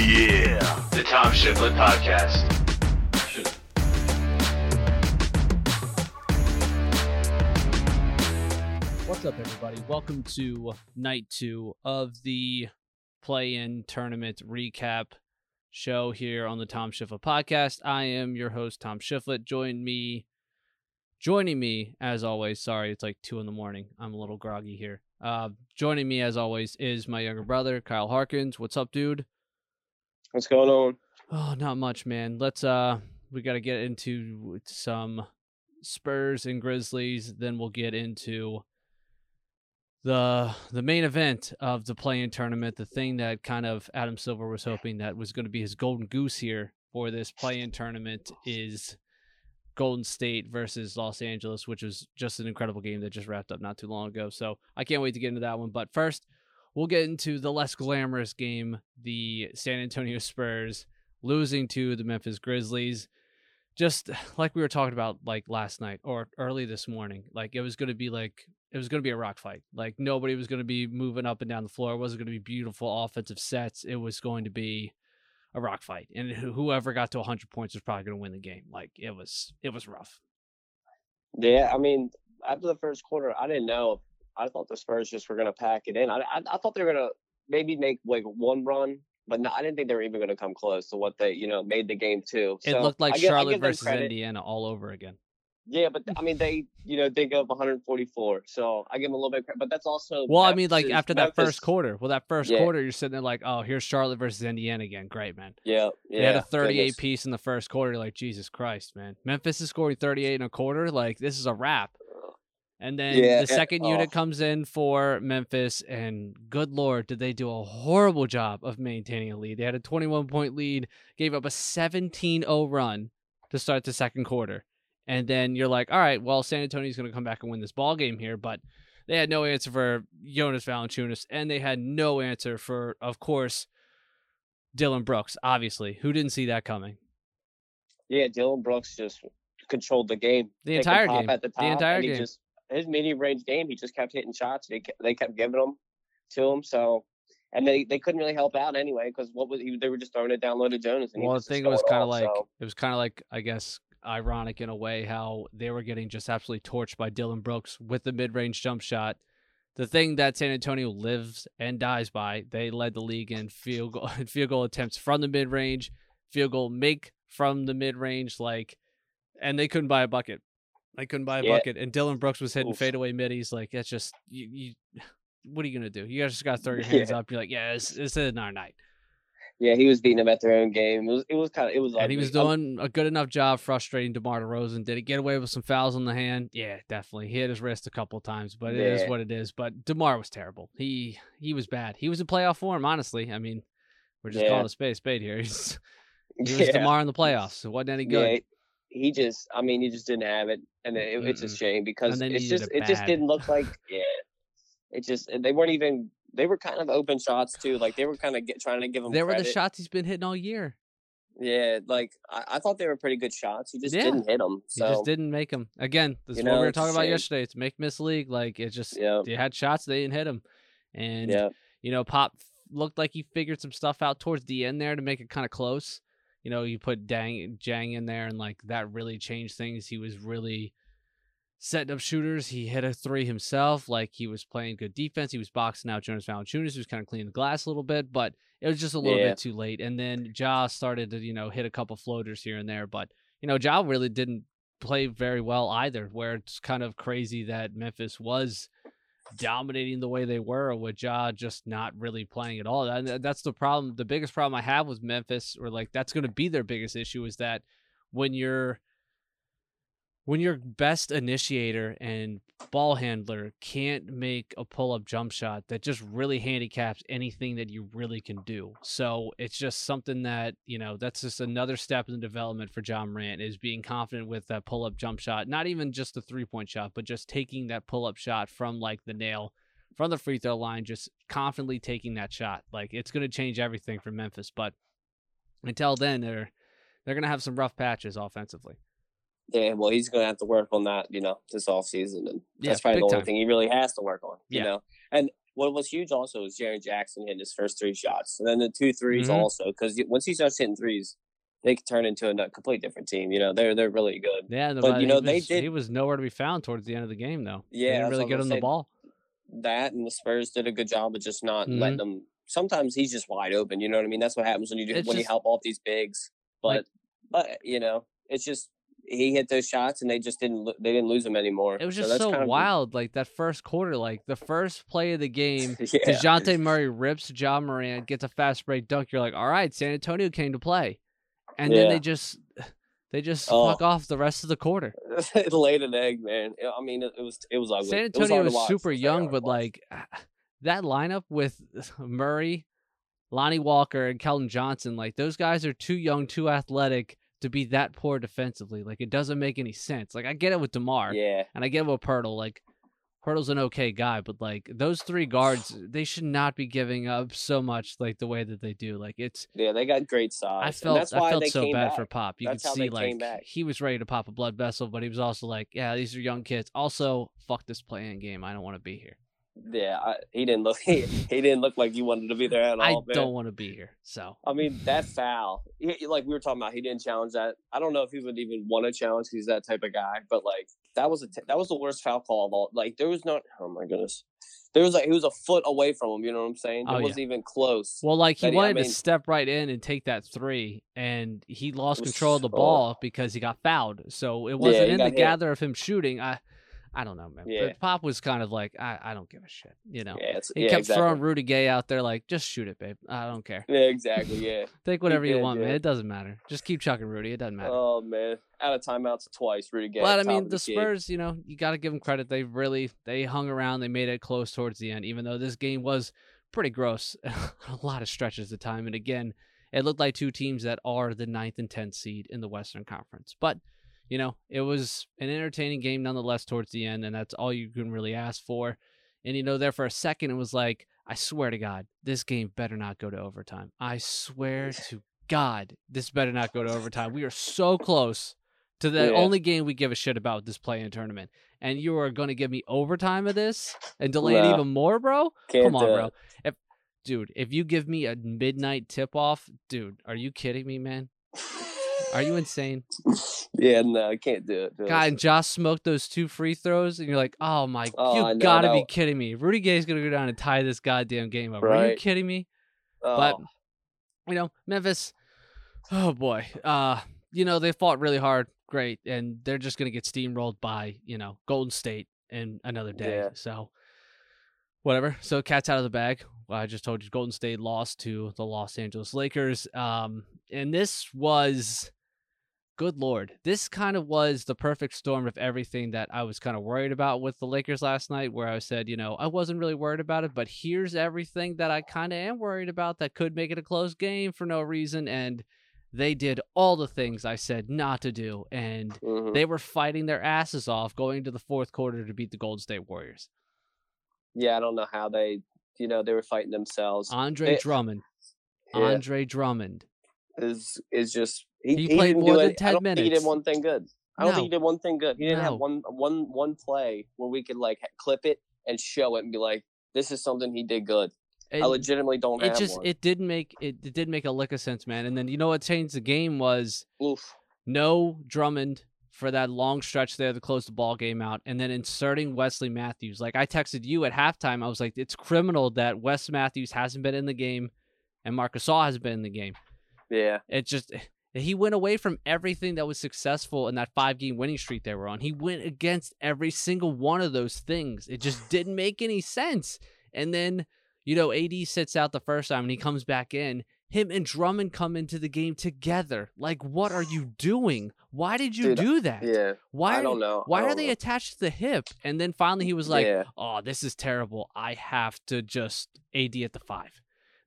yeah. The Tom Shifflett Podcast. What's up, everybody? Welcome to night two of the play in tournament recap show here on the Tom Shifflett podcast. I am your host, Tom Shifflett. Join me, joining me as always. Sorry, it's like two in the morning. I'm a little groggy here. Uh, joining me as always is my younger brother, Kyle Harkins. What's up, dude? What's going on? Oh, not much, man. Let's uh we got to get into some Spurs and Grizzlies, then we'll get into the the main event of the play-in tournament, the thing that kind of Adam Silver was hoping that was going to be his golden goose here for this play-in tournament is Golden State versus Los Angeles, which was just an incredible game that just wrapped up not too long ago. So I can't wait to get into that one. But first, we'll get into the less glamorous game, the San Antonio Spurs losing to the Memphis Grizzlies. Just like we were talking about like last night or early this morning, like it was going to be like it was going to be a rock fight. Like nobody was going to be moving up and down the floor. It wasn't going to be beautiful offensive sets. It was going to be a rock fight, and whoever got to 100 points was probably going to win the game. Like it was, it was rough. Yeah, I mean, after the first quarter, I didn't know. I thought the Spurs just were going to pack it in. I, I, I thought they were going to maybe make like one run, but no, I didn't think they were even going to come close to what they, you know, made the game too. It So, looked like give- Charlotte versus. Indiana all over again. Yeah, but I mean, they, you know, they go up 144. So I give them a little bit, of credit, but that's also. Well, I mean, like after that Memphis- first quarter, well, that first Yeah. quarter, you're sitting there like, oh, here's Charlotte versus Indiana again. Great, man. Yeah, yeah. They had a 38 goodness. piece in the first quarter. Like Jesus Christ, man. Memphis is scoring 38 and a quarter. Like this is a wrap. And then Yeah, the yeah, second unit oh. comes in for Memphis, and good lord, did they do a horrible job of maintaining a lead? They had a 21 point lead, gave up a 17 0 run to start the second quarter. And then you're like, all right, well, San Antonio's going to come back and win this ball game here. But they had no answer for Jonas Valanciunas, and they had no answer for, of course, Dillon Brooks, obviously. Who didn't see that coming? Yeah, Dillon Brooks just controlled the game. The entire game. At the, time. The entire game. Just, his medium range game, he just kept hitting shots. They kept, they kept giving them to him. So, and they, they couldn't really help out anyway because what was he, they were just throwing it down low to Jonas. And Well, the thing was kind of like so- it was kind of like I guess ironic in a way how they were getting just absolutely torched by Dillon Brooks with the mid-range jump shot. The thing that San Antonio lives and dies by, they led the league in field goal field goal attempts from the mid-range, field goal make from the mid-range, like, and they couldn't buy a bucket. They couldn't buy a Yeah. bucket, and Dillon Brooks was hitting Oof. fadeaway middies. Like that's just you. you what are you gonna do? You guys just gotta throw your Yeah. hands up. You're like, yeah, it's, it's in our night. yeah, he was beating them at their own game. It was it was kind of it was and he was Um, doing a good enough job frustrating DeMar DeRozan. Did he get away with some fouls on the hand? Yeah, definitely. He hit his wrist a couple times, but it is Yeah. what it is. But DeMar was terrible. He he was bad. He was in playoff form, honestly. I mean, we're just Yeah. calling a spade a spade here. He's, he was yeah, DeMar in the playoffs. It wasn't any good. He just I mean he just didn't have it, and it, it's a mm-hmm, shame because they it's just it just didn't look like yeah. It just they weren't even they were kind of open shots too. Like they were kind of get, trying to give him. There were the shots he's been hitting all year. Yeah, like I, I thought they were pretty good shots. He just Yeah. didn't hit them. He So just didn't make them. Again, this You is what we were talking about yesterday. It's make miss league. Like it just yeah, they had shots, they didn't hit them. And yeah, you know, Pop looked like he figured some stuff out towards the end there to make it kind of close. You know, you put Dang Jang in there, and like that really changed things. He was really setting up shooters. He hit a three himself. Like he was playing good defense. He was boxing out Jonas Valanciunas. He was kind of cleaning the glass a little bit, but it was just a little Yeah. bit too late. And then Ja started to you know hit a couple floaters here and there, but you know Ja really didn't play very well either. Where it's kind of crazy that Memphis was dominating the way they were with Ja just not really playing at all. And uh, that's the problem. The biggest problem I have with Memphis, or like that's going to be their biggest issue, is that when you're when your best initiator and ball handler can't make a pull up jump shot, that just really handicaps anything that you really can do. So it's just something that, you know, that's just another step in the development for Ja Morant is being confident with that pull up jump shot. Not even just the three point shot, but just taking that pull up shot from like the nail from the free throw line, just confidently taking that shot. Like it's going to change everything for Memphis. But until then, they're they're going to have some rough patches offensively. Yeah. Well, he's gonna have to work on that, you know, this off season, and Yeah, that's probably the only time. thing he really has to work on. You know, and what was huge also was Jaren Jackson hitting his first three shots, and then the two threes Mhm. also because once he starts hitting threes, they can turn into a complete different team. You know, they're they're really good. Yeah, But, but you know, he they did- he was nowhere to be found towards the end of the game, though. Yeah, didn't really get him the ball. That and the Spurs did a good job of just not Mhm. letting them. Sometimes he's just wide open. You know what I mean? That's what happens when you do It's when you help off these bigs. But Like- but you know, it's just he hit those shots and they just didn't they didn't lose him anymore. It was just so the- wild, like that first quarter, like the first play of the game. yeah. Dejounte Murray rips Ja Morant, gets a fast break dunk. You're like, all right, San Antonio came to play, and then they just they just Oh. fuck off the rest of the quarter. it laid an egg, man. I mean, it, it was it was ugly. San It was Antonio was super young, but like that lineup with Murray, Lonnie Walker, and Keldon Johnson, like those guys are too young, too athletic to be that poor defensively. Like it doesn't make any sense. Like I get it with Demar, yeah, and I get it with Poeltl. Like Poeltl's an okay guy, but like those three guards, they should not be giving up so much like the way that they do. Like it's yeah, they got great size. I felt that's why I felt so bad back. for Pop. You That's could see like he was ready to pop a blood vessel, but he was also like, yeah, these are young kids. Also, fuck this play-in game. I don't want to be here. Yeah, I, he didn't look. He, he didn't look like he wanted to be there at all. I man. don't want to be here. So I mean, that foul, he, like we were talking about, he didn't challenge that. I don't know if he would even want to challenge. He's that type of guy, but like that was a t- that was the worst foul call of all. Like there was not. Oh my goodness, there was like he was a foot away from him. You know what I'm saying? Oh, it Oh, yeah. wasn't even close. well, like he That he- I wanted mean- to step right in and take that three, and he lost control of the oh. ball because he got fouled. So it wasn't he in the hit. gather of him shooting. I I don't know, man. Yeah. But Pop was kind of like, I, I don't give a shit. You know, yeah, he yeah, kept exactly. throwing Rudy Gay out there, like, just shoot it, babe. I don't care. Yeah, exactly. Yeah. Take whatever you did, want, man. It doesn't matter. Just keep chucking Rudy. It doesn't matter. Oh man, out of timeouts twice. Rudy Gay. but I mean, of the. Spurs, you know, you got to give them credit. They really they hung around. They made it close towards the end, even though this game was pretty gross. a lot of stretches of time, and again, it looked like two teams that are the ninth and tenth seed in the Western Conference. But you know, it was an entertaining game nonetheless towards the end, and that's all you can really ask for. And you know, there for a second, it was like, I swear to God, this game better not go to overtime. I swear to God, this better not go to overtime. We are so close to the Yeah. only game we give a shit about this play-in tournament, and you are going to give me overtime of this and delay it even more, bro? Can't Come on, bro. it. If dude, if you give me a midnight tip-off, dude, are you kidding me, man? Are you insane? Yeah, no, I can't do it. God, and Josh smoked those two free throws, and you're like, oh my, Oh, you gotta be kidding me. Rudy Gay's gonna go down and tie this goddamn game up. Are you kidding me? oh, But you know, Memphis, oh boy, uh, you know they fought really hard, great, and they're just gonna get steamrolled by you know Golden State in another day. Yeah. So whatever. So cat's out of the bag. Well, I just told you, Golden State lost to the Los Angeles Lakers. Um, and this was, good lord, this kind of was the perfect storm of everything that I was kind of worried about with the Lakers last night. Where I said, you know, I wasn't really worried about it, but here's everything that I kind of am worried about that could make it a close game for no reason. And they did all the things I said not to do, and mhm. they were fighting their asses off going to the fourth quarter to beat the Golden State Warriors. yeah, I don't know how they, you know, they were fighting themselves. Andre It- Drummond. Yeah, Andre Drummond. Is is just he, He he played didn't more do than it. 10 I don't think he did one thing good. I don't No. think he did one thing good. He didn't No. have one one one play where we could like clip it and show it and be like, this is something he did good. I legitimately don't it have just one. it didn't make it, it didn't make a lick of sense, man. And then you know what changed the game was Oof. no Drummond for that long stretch there to close the ball game out, and then inserting Wesley Matthews. Like I texted you at halftime, I was like, it's criminal that Wes Matthews hasn't been in the game and Marc Gasol hasn't been in the game. Yeah. It just eh, he went away from everything that was successful in that five game winning streak they were on. He went against every single one of those things. It just didn't make any sense. And then, you know, AD sits out the first time and he comes back in. Him and Drummond come into the game together. Like, what are you doing? Why did you Dude, do that? Yeah. Why I don't know. why are don't they know. attached to the hip? And then finally he was like, yeah. oh, this is terrible. I have to just AD at the five.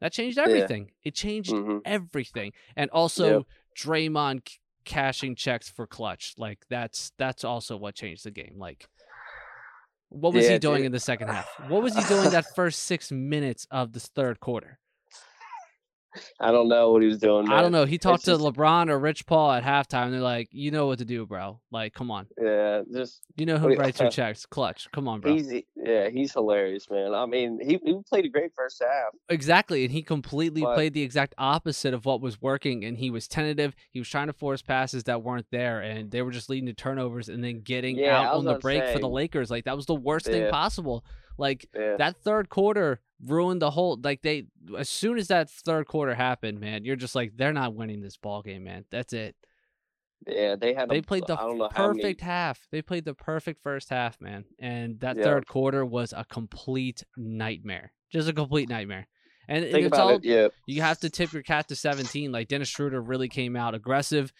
That changed everything. It changed hmm everything. And also Draymond c- cashing checks for clutch. Like that's that's also what changed the game. Like what was Yeah, he doing dude. in the second half? What was he doing that first 6 minutes of this third quarter? I don't know what he was doing. I don't know. He talked to just- LeBron or Rich Paul at halftime. And they're like, you know what to do, bro. Like, come on. Yeah, just You know who you- writes your checks. Clutch. Come on, bro. he's yeah, he's hilarious, man. I mean, he he played a great first half. Exactly, and he completely But- played the exact opposite of what was working. And he was tentative. He was trying to force passes that weren't there, and they were just leading to turnovers and then getting Yeah, out on the break for the. Lakers. Like that was the worst thing possible. Like Yeah, that third quarter ruined the whole. Like they, as soon as that third quarter happened, man, you're just like, they're not winning this ball game, man. That's it. yeah, they had. They a- played the I don't know how many- perfect half. They played the perfect first half, man. And that Yeah. third quarter was a complete nightmare. Just a complete nightmare. And, Think it's all it. Yeah, you have to tip your cap to 17. Like Dennis Schroeder really came out aggressive.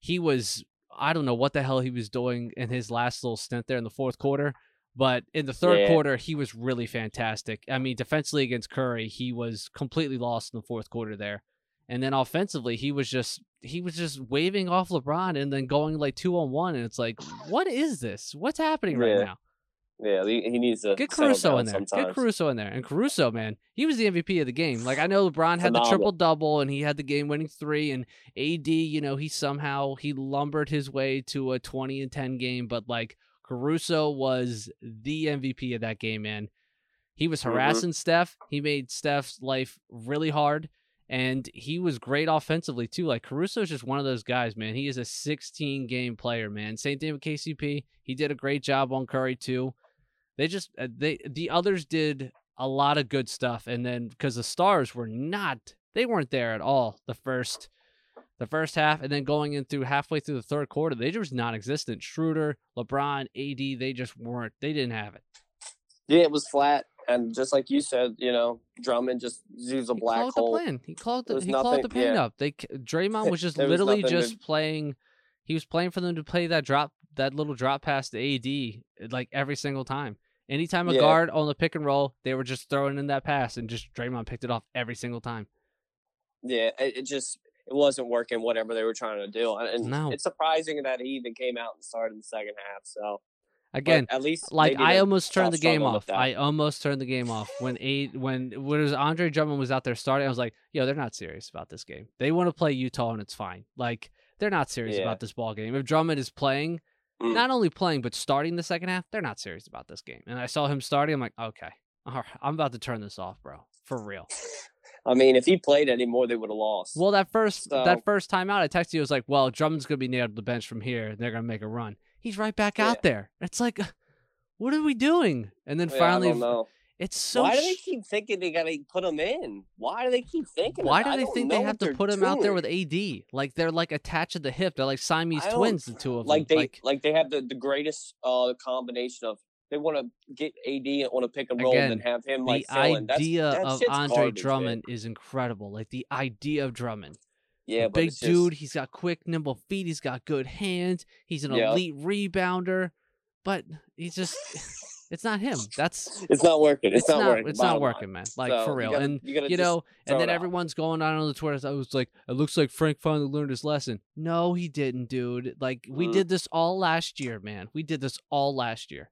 He was I don't know what the hell he was doing in his last little stint there in the fourth quarter, but in the third Yeah. quarter he was really fantastic. I mean, defensively against Curry, he was completely lost in the fourth quarter there. And then offensively, he was just he was just waving off LeBron and then going like 2 on 1 and it's like, "What is this? What's happening right Yeah. now?" yeah, he, needs to Get Caruso in there. Get. Caruso in there. And Caruso, man, he was the MVP of the game. Like I know LeBron had the triple double and he had the game winning three and AD, you know, he somehow he lumbered his way to a 20 and 10 game, but like Caruso was the MVP of that game, man. He was Mhm. harassing Steph. He made Steph's life really hard. And he was great offensively too. Like Caruso is just one of those guys, man. He is a 16 game player, man. Same thing with KCP. He did a great job on Curry too. They just uh, they the others did a lot of good stuff, and then because the stars were not, they weren't there at all. The first, the first half, and then going in through halfway through the third quarter, they just non-existent. Schroeder, LeBron, AD, they just weren't. They didn't have it. Yeah, it was flat, and just like you said, you know, Drummond just used a He black hole. the plan. He clogged the he nothing- the paint yeah. up. They Draymond was just There was literally to- just playing. He was playing for them to play that drop, that little drop pass to AD, like every single time. Anytime a Yeah. guard on the pick and roll, they were just throwing in that pass, and just Draymond picked it off every single time. Yeah, it, it just it wasn't working. Whatever they were trying to do, and No. it's surprising that he even came out and started in the second half. So but Again, at least like I almost turned the game off. I almost turned the game off when eight when when it was Andre Drummond was out there starting. I was like, yo, they're not serious about this game. They want to play Utah and it's fine. Like they're not serious Yeah. about this ball game. If Drummond is playing, Mm. not only playing but starting the second half, they're not serious about this game. And I saw him starting. I'm like, okay, all right, I'm about to turn this off, bro, for real. I mean, if he played anymore, they would have lost. Well, that first So- that first time out, I texted you. I was like, well, Drummond's gonna be nailed to the bench from here. and They're gonna make a run. He's right back Yeah. out there. It's like, what are we doing? And then Yeah, finally, I don't know. it's so. why do they keep thinking they gotta put him in? Why do they keep thinking? Why do they think they have to put him out there with. AD? Like they're like attached at the hip. They're like Siamese twins, the two of like them. they like like, they have the, the greatest uh combination of they want to get AD on a pick and roll Again, and have him the like. That's- idea that of Andre garbage, man. Drummond is incredible. Like the idea of Drummond. Yeah, but big just- dude. He's got quick, nimble feet. He's got good hands. He's an Yeah. elite rebounder, but he's just. It's not him. That's It's not working. It's, it's, not, not. working. It's not bottom line. working, man. Like So for you real. gotta- and you, you know, and then everyone's going on on the Twitter. I was like, it looks like Frank finally learned his lesson. No, he didn't, dude. Like we Mm. did this all last year, man. We did this all last year.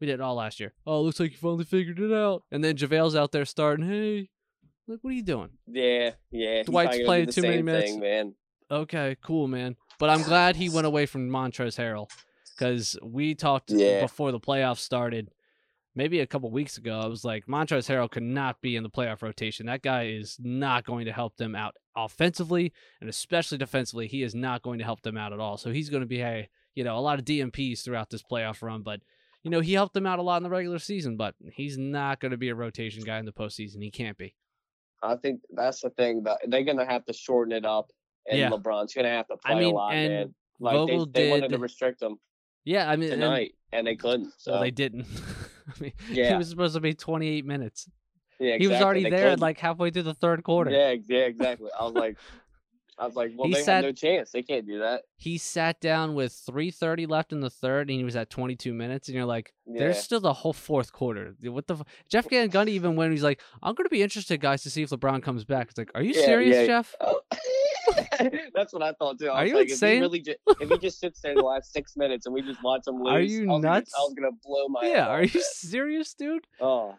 We did it all last year. Oh, looks like you finally figured it out. And then JaVale's out there starting. Hey, like, what are you doing? Yeah, yeah. Dwight's playing too many minutes. Thing, man. Okay, cool, man. But I'm glad he went away from Montrezl Harrell because we talked Yeah. before the playoffs started. Maybe a couple weeks ago, I was like, Montrezl Harrell could not be in the playoff rotation. That guy is not going to help them out offensively and especially defensively. He is not going to help them out at all. So he's going to be a you know a lot of DNPs throughout this playoff run. But you know he helped them out a lot in the regular season. But he's not going to be a rotation guy in the postseason. He can't be. I think that's the thing that they're gonna have to shorten it up, and Yeah. LeBron's gonna have to I play mean, a lot, and man. Like Vogel they, they wanted to restrict him Yeah, I mean and- tonight, and they couldn't. So Well, they didn't. I mean, he was supposed to be 28 minutes. yeah, He was already they there couldn't. like halfway through the third quarter. Yeah, yeah, exactly. I was like, I was like, well, He they said- have no chance. They can't do that. He sat down with 3:30 left in the third, and he was at 22 minutes. And you're like, "There's Yeah. still the whole fourth quarter. What the?" F-? Jeff Van Gundy even when he's like, "I'm going to be interested, guys, to see if LeBron comes back." It's like, "Are you Yeah, serious, yeah. Jeff?" Oh. That's what I thought too. I Are you like, if he really just, if he just sits there the last six minutes and we just watch him lose, Are you I gonna- nuts? I was gonna blow my. Yeah, are you serious, dude? Oh,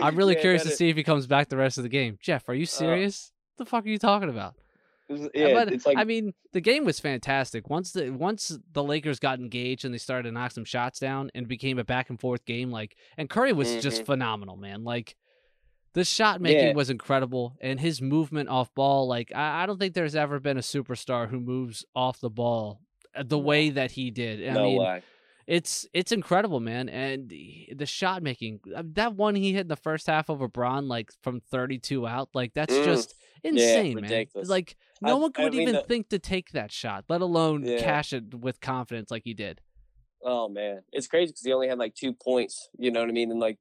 I'm really Yeah, curious to that see if he comes back the rest of the game. Jeff, are you oh. serious? The fuck are you talking about? Yeah, but it's like I mean, the game was fantastic. Once the once the Lakers got engaged and they started to knock some shots down and became a back and forth game, like and Curry was just Mhm. phenomenal, man. Like the shot making Yeah. was incredible and his movement off ball, like I, I don't think there's ever been a superstar who moves off the ball uh, the way that he did. I no mean, way. it's it's incredible, man. And the, the shot making, uh, that one he hit in the first half over Braun, like from 32 out, like that's Mm. just insane, man. ridiculous. Like no I- one I mean, even the- think to take that shot, let alone Yeah. cash it with confidence like he did. Oh man, it's crazy because he only had like two points. You know what I mean? And like,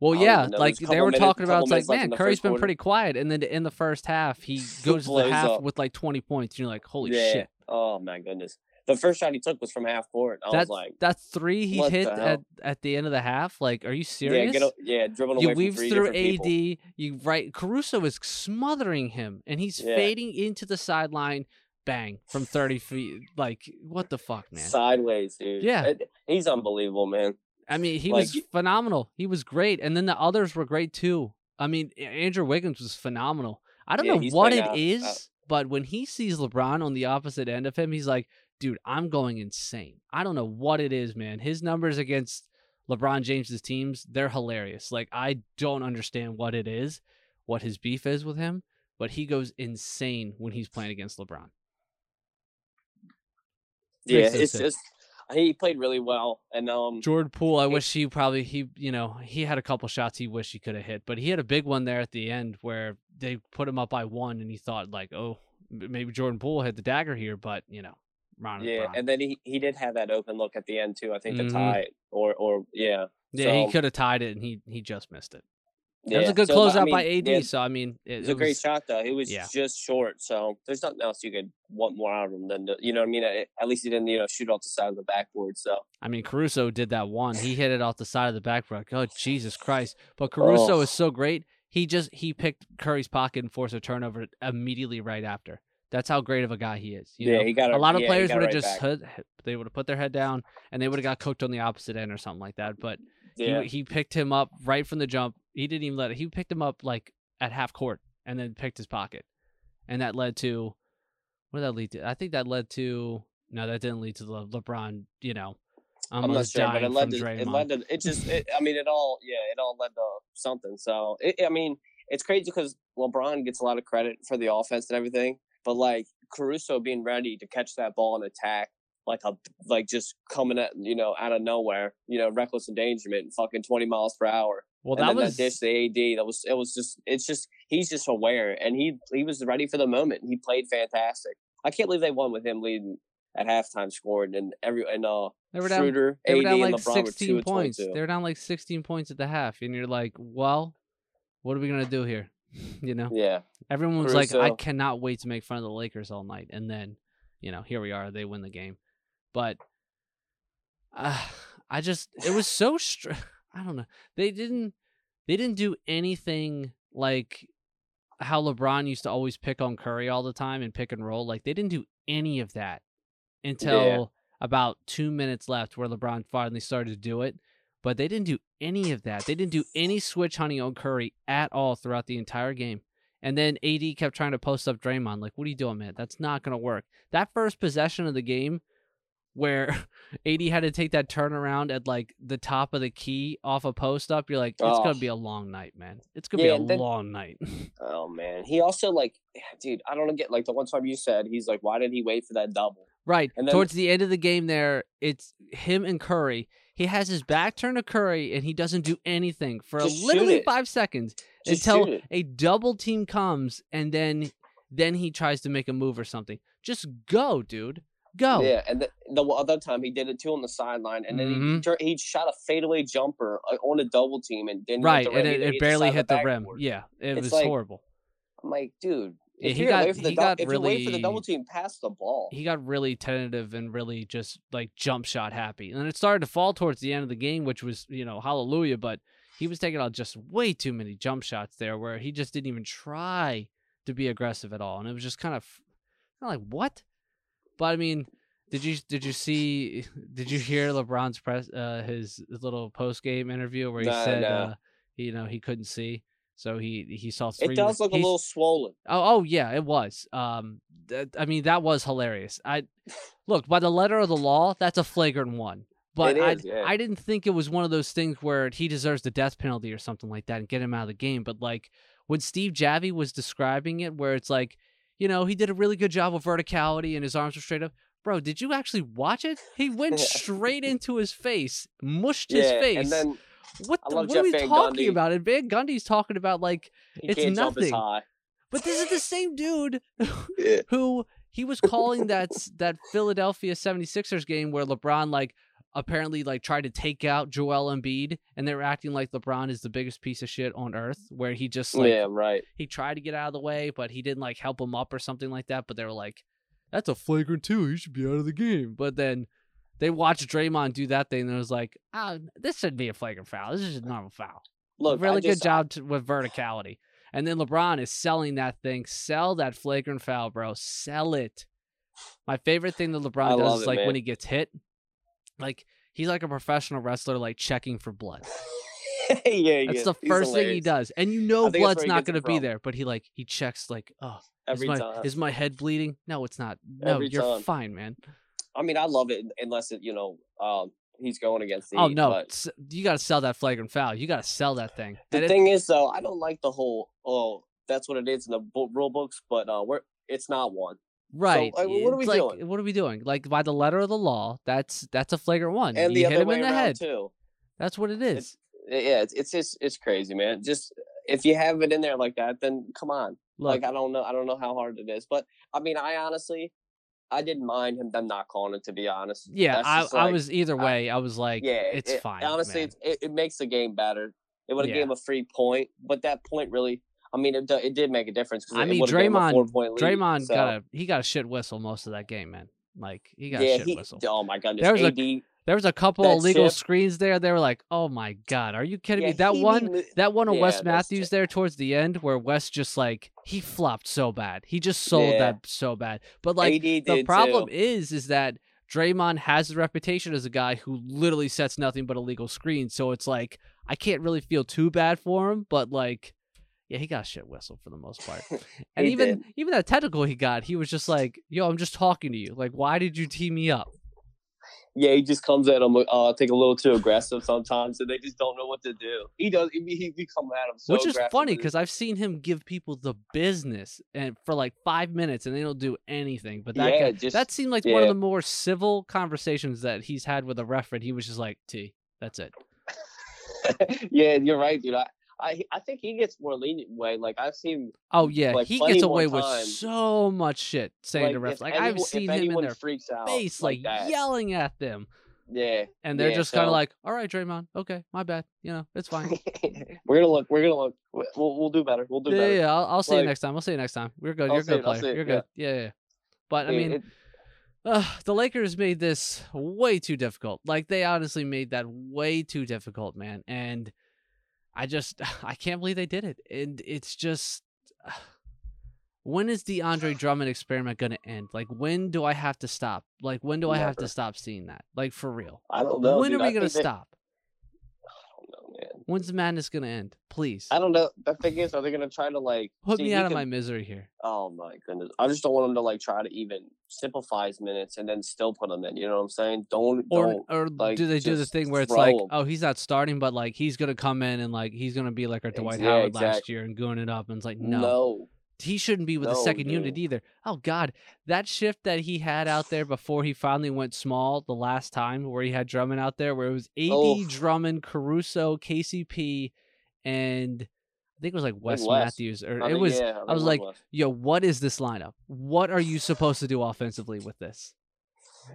Well, yeah, know, like they were minutes- talking about, it's like, man, Curry's been quarter. pretty quiet, and then in the first half, he goes to the half up. with like 20 points. And you're like, holy yeah. shit, Oh my goodness. The first shot he took was from half court. I that's was like, that's three he hit at at the end of the half. Like, are you serious? yeah, a, yeah, dribbling you away weave from three through AD. people. You right. Caruso is smothering him, and he's Yeah. fading into the sideline. Bang from thirty feet. Like what the fuck, man? Sideways, dude. Yeah. It- he's unbelievable, man. I mean, he like, was phenomenal. He was great, and then the others were great too. I mean, Andrew Wiggins was phenomenal. I don't Yeah, know what it uh is, out- out. but when he sees LeBron on the opposite end of him, he's like, "Dude, I'm going insane." I don't know what it is, man. His numbers against LeBron James's teams, they're hilarious. Like I don't understand what it is, what his beef is with him, but he goes insane when he's playing against LeBron. Yeah, it's just he played really well, and um, Jordan Poole, I It- wish he probably he you know he had a couple shots he wished he could have hit, but he had a big one there at the end where they put him up by one, and he thought like, oh, maybe Jordan Poole hit the dagger here, but you know, Ron yeah, and then he he did have that open look at the end too. I think Mhm. to tie it, or or yeah, yeah, he could have tied it, and he he just missed it. yeah. It was a good So, but, I closeout by AD, yeah, so I mean, it, It was a great was- shot though. He was yeah. just short, so there's nothing else you could want more out of him than to, you know what I mean. At at least he didn't you know shoot off the side of the backboard. So I mean, Caruso did that one. He hit it off the side of the backboard. Oh Jesus Christ! But Caruso Oh. is so great. He just he picked Curry's pocket and forced a turnover immediately right after. That's how great of a guy he is. You yeah, know? he got a lot of yeah, players would have right just hit, they would have put their head down and they would have got cooked on the opposite end or something like that. But yeah. he he picked him up right from the jump. He didn't even let it. He picked him up like at half court and then picked his pocket, and that led to what did that lead to? I think that led to no, that didn't lead to the LeBron. You know, I'm not sure, but it led to it Draymond. led to it just it, I mean it all yeah it all led to something. So it, I mean it's crazy because LeBron gets a lot of credit for the offense and everything, but like Caruso being ready to catch that ball and attack like a like just coming at you know out of nowhere, you know reckless endangerment, fucking 20 miles per hour. well, that was that dish the AD, that was it was just it's just he's just aware and he he was ready for the moment. He played fantastic. I can't believe they won with him leading at halftime scoring and every and uh they were down. Schroeder, They were AD, down like LeBron were 16 points. They were down like 16 points at the half, and you're like, well, what are we gonna do here? you know, Yeah, everyone was like, I cannot wait to make fun of the Lakers all night, and then, you know, here we are. They win the game, but uh, I just it was so str- I don't know. They didn't they didn't do anything like how LeBron used to always pick on Curry all the time and pick and roll. Like they didn't do any of that until about two minutes left, where LeBron finally started to do it. But they didn't do any of that. They didn't do any switch hunting on Curry at all throughout the entire game. And then AD kept trying to post up Draymond. Like, what are you doing, man? That's not going to work. That first possession of the game where AD had to take that turnaround at like the top of the key off a post up, you're like, it's Oh. going to be a long night, man. It's going to Yeah, be a then- long night. Oh man, he also like, dude, I don't get like the one time you said he's like, why did he wait for that double? Right. And then- Towards the end of the game there, it's him and Curry. He has his back turned to Curry and he doesn't do anything for Just literally 5 seconds Just until a double team comes and then then he tries to make a move or something. Just go, dude. Go. Yeah, and the, the other time he did it too on the sideline, and then he Mhm. tur- he shot a fadeaway jumper uh, on a double team and didn't Right, the and it, it barely hit the rim. Yeah, it It's was like- horrible. I'm like, dude, if he got- away from the he got you're away for the double team, pass the ball. He got really tentative and really just like jump shot happy. And it started to fall towards the end of the game, which was, you know, hallelujah, but he was taking out just way too many jump shots there where he just didn't even try to be aggressive at all. And it was just kind of, like, what? But I mean, Did you did you see did you hear LeBron's press uh his little post game interview where he said uh you know he couldn't see so he he saw three It does look a little swollen. Oh, oh yeah, it was. Um, that, I mean that was hilarious. I look by the letter of the law, that's a flagrant one. But It I, yeah. I didn't think it was one of those things where he deserves the death penalty or something like that and get him out of the game. But like when Steve Javi was describing it, where it's like, you know, he did a really good job with verticality and his arms were straight up. Bro, did you actually watch it? He went Yeah. straight into his face, mushed his face. and then what the, what are we Van talking Gundy. about? And Van Gundy's talking about like he It's can't jump as nothing. but this is the same dude Yeah. who he was calling that that Philadelphia 76ers game where LeBron like apparently like tried to take out Joel Embiid and they were acting like LeBron is the biggest piece of shit on earth where he just like yeah, right. he tried to get out of the way but he didn't like help him up or something like that but they were like that's a flagrant two he should be out of the game but then they watched Draymond do that thing and it was like ah this should be a flagrant foul this is just a normal foul Look, really just- good job to, with verticality. And then LeBron is selling that thing. Sell that flagrant foul, bro. Sell it. My favorite thing that I LeBron does is it, like man. when he gets hit, like he's like a professional wrestler, like checking for blood. yeah, That's yeah, the first thing he does, and you know I blood's not gonna be there, but he like he checks like, oh, Every is my time. is my head bleeding? No, it's not. No, Every you're time. fine, man. I mean, I love it unless it, you know, um, he's going against the. oh no, but s- you got to sell that flagrant foul. You got to sell that thing. the thing is, though, I don't like the whole. Oh, that's what it is in the bo- rule books, but uh, we're it's not one. Right. like, what are we like, doing? What are we doing? Like by the letter of the law, that's that's a flagrant one. And you the hit other him way in the head. too. That's what it is. Yeah, it's it's just it's crazy, man. Just if you have it in there like that, then come on. Look, like I don't know, I don't know how hard it is, but I mean, I honestly, I didn't mind him them not calling it. To be honest, yeah, I, just I was either way. I, was like, yeah, it's it- fine. Honestly, it's- it, it makes the game better. It would have Yeah. gave him a free point, but that point really, I mean, it, it did make a difference. I mean, would've gave him a Draymond- lead, Draymond so- got a he got a shit whistle most of that game, man. Like he got yeah, a shit he. whistle. Oh my goodness, There was a- AD. There was a couple that illegal screens there. They were like, "Oh my god, are you kidding yeah, me?" That one, didn't- that one of yeah, Wes Matthews there towards the end, where Wes just like he flopped so bad. He just sold Yeah. that so bad. But like AD the problem too. is is that Draymond has a reputation as a guy who literally sets nothing but illegal screens. So it's like I can't really feel too bad for him, but like yeah, he got shit whistled for the most part. And even did. even that technical he got, he was just like, "Yo, I'm just talking to you. Like, why did you tee me up?" Yeah, he just comes at him, uh, take a little too aggressive sometimes, and they just don't know what to do. He does. He, he, he come at him so Which is funny because I've seen him give people the business and for like five minutes and they don't do anything. But that yeah, guy, just that seemed like one of the more civil conversations that he's had with a ref, and he was just like, "T, that's it." yeah, you're right, dude. I, I I think he gets more lenient way. Like I've seen, Oh yeah, Like, he gets away with so much shit saying like, to refs. Like I've seen him in their freaks out face, like, that. yelling at them, Yeah, and they're Yeah, just kind of like, "All right, Draymond, okay, my bad. You know, it's fine." we're gonna look. We're gonna look. We'll we'll do better. We'll do yeah, better. yeah, I'll, I'll see you next time. I'll see you next time. You're good. I'll You're good it, player. You're yeah. good. Yeah, yeah. But I mean, it- Uh, the Lakers made this way too difficult. Like they honestly made that way too difficult, man. And I just I can't believe they did it. And it's just when is the Andre Drummond experiment going to end? Like when do I have to stop? Like when do I have to stop seeing that? Like for real. I don't know. when dude. are we going to stop? I don't know, man. When's the madness going to end? Please. I don't know. The thing is, are they gonna try to like Put see, me out of my misery here. Oh my goodness! I just don't want them to like try to even simplify his minutes and then still put him in. You know what I'm saying? Don't Or don't. or like, do they do the just thing where it's like, him. oh, he's not starting, but like he's gonna come in and like he's gonna be like our Dwight yeah, Howard last year and going it up, and it's like, no, no. He shouldn't be with the No, second unit either. Oh God, that shift that he had out there before he finally went small the last time, where he had Drummond out there, where it was AD, Oh. Drummond, Caruso, KCP, and I think it was like Wes. Matthews, or I it think- was. yeah, I think was like, Wes. yo, what is this lineup? What are you supposed to do offensively with this?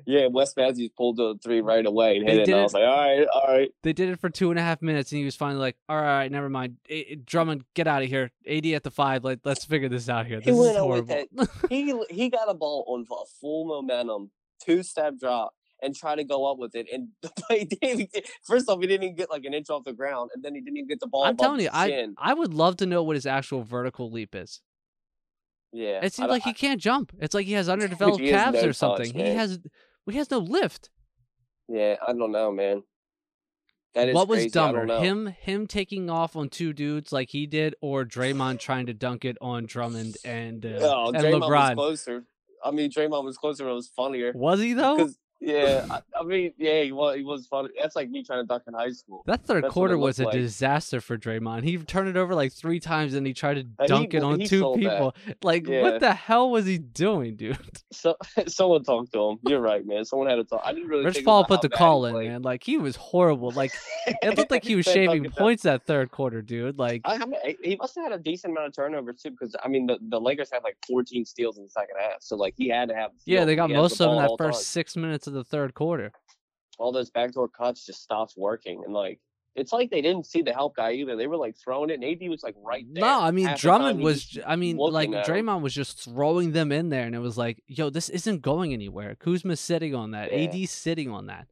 Yeah, Wes Matthews pulled the three right away and They hit it. did And I it- was like, all right, all right. They did it for two and a half minutes, and he was finally like, "All right, never mind. A- A- Drummond, get out of here. AD at the five. Let, let's figure this out here. He This is went out with horrible." He he got a ball on a full momentum, two step drop, and try to go up with it. And the play David first off, he didn't even get like an inch off the ground, and then he didn't even get the ball. I'm telling you, I. I would love to know what his actual vertical leap is. Yeah, It seems like he can't jump. It's like he has underdeveloped he calves no or something. touch, he has He has no lift. Yeah, I don't know, man. That is what was crazy. Dumber, him him taking off on two dudes like he did, or Draymond trying to dunk it on Drummond and uh, Oh, and Draymond was LeBron? closer. I mean, Draymond was closer. It was funnier. Was he though? Because yeah, I, I mean, yeah, he was. He was funny. That's like me trying to dunk in high school. That third That's quarter was a like. disaster for Draymond. He turned it over like three times and he tried to uh, he- dunk it on two sold that. people. Like, Yeah. what the hell was he doing, dude? So someone talked to him. You're right, man. Someone had to talk. I didn't really. Rich Paul put the call in, man. Like, he was horrible. Like, it looked like he was shaving points that third quarter, dude. Like, I, I mean, he must have had a decent amount of turnovers too, because I mean, the, the Lakers had like 14 steals in the second half, so like he had to have. yeah, they got most the of them that first time. six minutes of the third quarter. All those backdoor cuts just stopped working, and like it's like they didn't see the help guy either. They were like throwing it, and AD was like right there. No, I mean Drummond was. I mean, like. Draymond was just throwing them in there, and it was like, yo, this isn't going anywhere. Kuzma's sitting on that. Yeah. AD's sitting on that.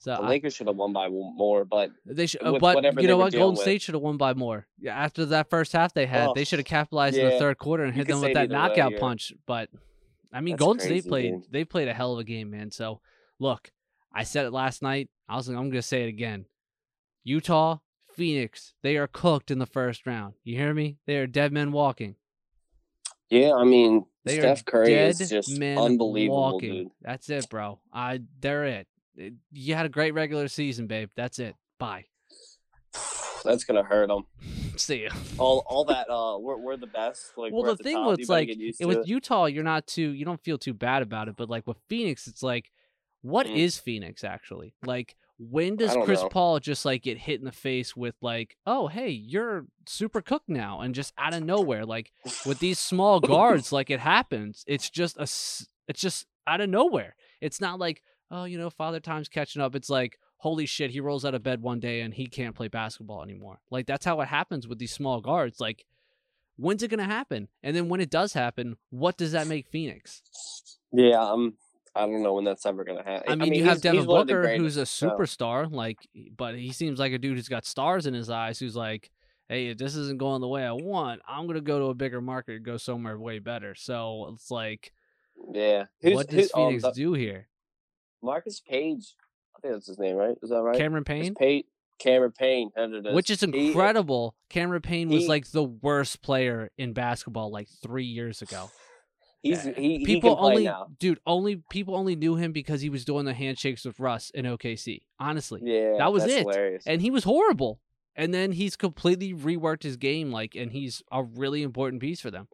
So The Lakers should have won by more, but they should, uh, with but you know what? Golden with. State should have won by more. Yeah, after that first half they had, they Oh, should have capitalized in the third quarter and You hit them with that it either way, knockout punch. But I mean, That's Golden State played. dude. They played a hell of a game, man. So look, I said it last night. I was. Like, I'm gonna say it again. Utah, Phoenix, they are cooked in the first round. You hear me? They are dead men walking. yeah, I mean, They Steph Curry is just men unbelievable, walking. dude. That's it, bro. I they're. It- You had a great regular season, babe. That's it. Bye. That's gonna hurt them. See. All, all that. Uh, we're, we're the best. Like, Well, the thing top. was like it- with it. Utah, you're not too you don't feel too bad about it, but like with Phoenix, it's like, what is Mm. Phoenix actually? Like, when does Chris know. Paul just like get hit in the face with like, oh hey, you're super cooked now, and just out of nowhere, like with these small guards, like it happens. It's just a, it's just out of nowhere. It's not like oh you know Father Time's catching up. It's like holy shit, he rolls out of bed one day and he can't play basketball anymore. Like that's how it happens with these small guards. Like when's it going to happen? And then when it does happen, what does that make Phoenix? Yeah, um, I don't know when that's ever gonna happen. I mean, you have Devin he's one of the Booker, greatest, who's a so- superstar, like, but he seems like a dude who's got stars in his eyes. Who's like, hey, if this isn't going the way I want, I'm gonna go to a bigger market, and go somewhere way better. So it's like, Yeah. Who's, what does um, Phoenix the- do here? Marcus Page. I think that's his name, right? Is that right? Cameron Payne, Pate, Cameron Payne. That's what it which is He- incredible. Cameron Payne was he- like the worst player in basketball like three years ago. He's he, he people only now. dude only people only knew him because he was doing the handshakes with Russ in OKC. Honestly, Yeah, that was it. Hilarious. and he was horrible. And then he's completely reworked his game, like, and he's a really important piece for them.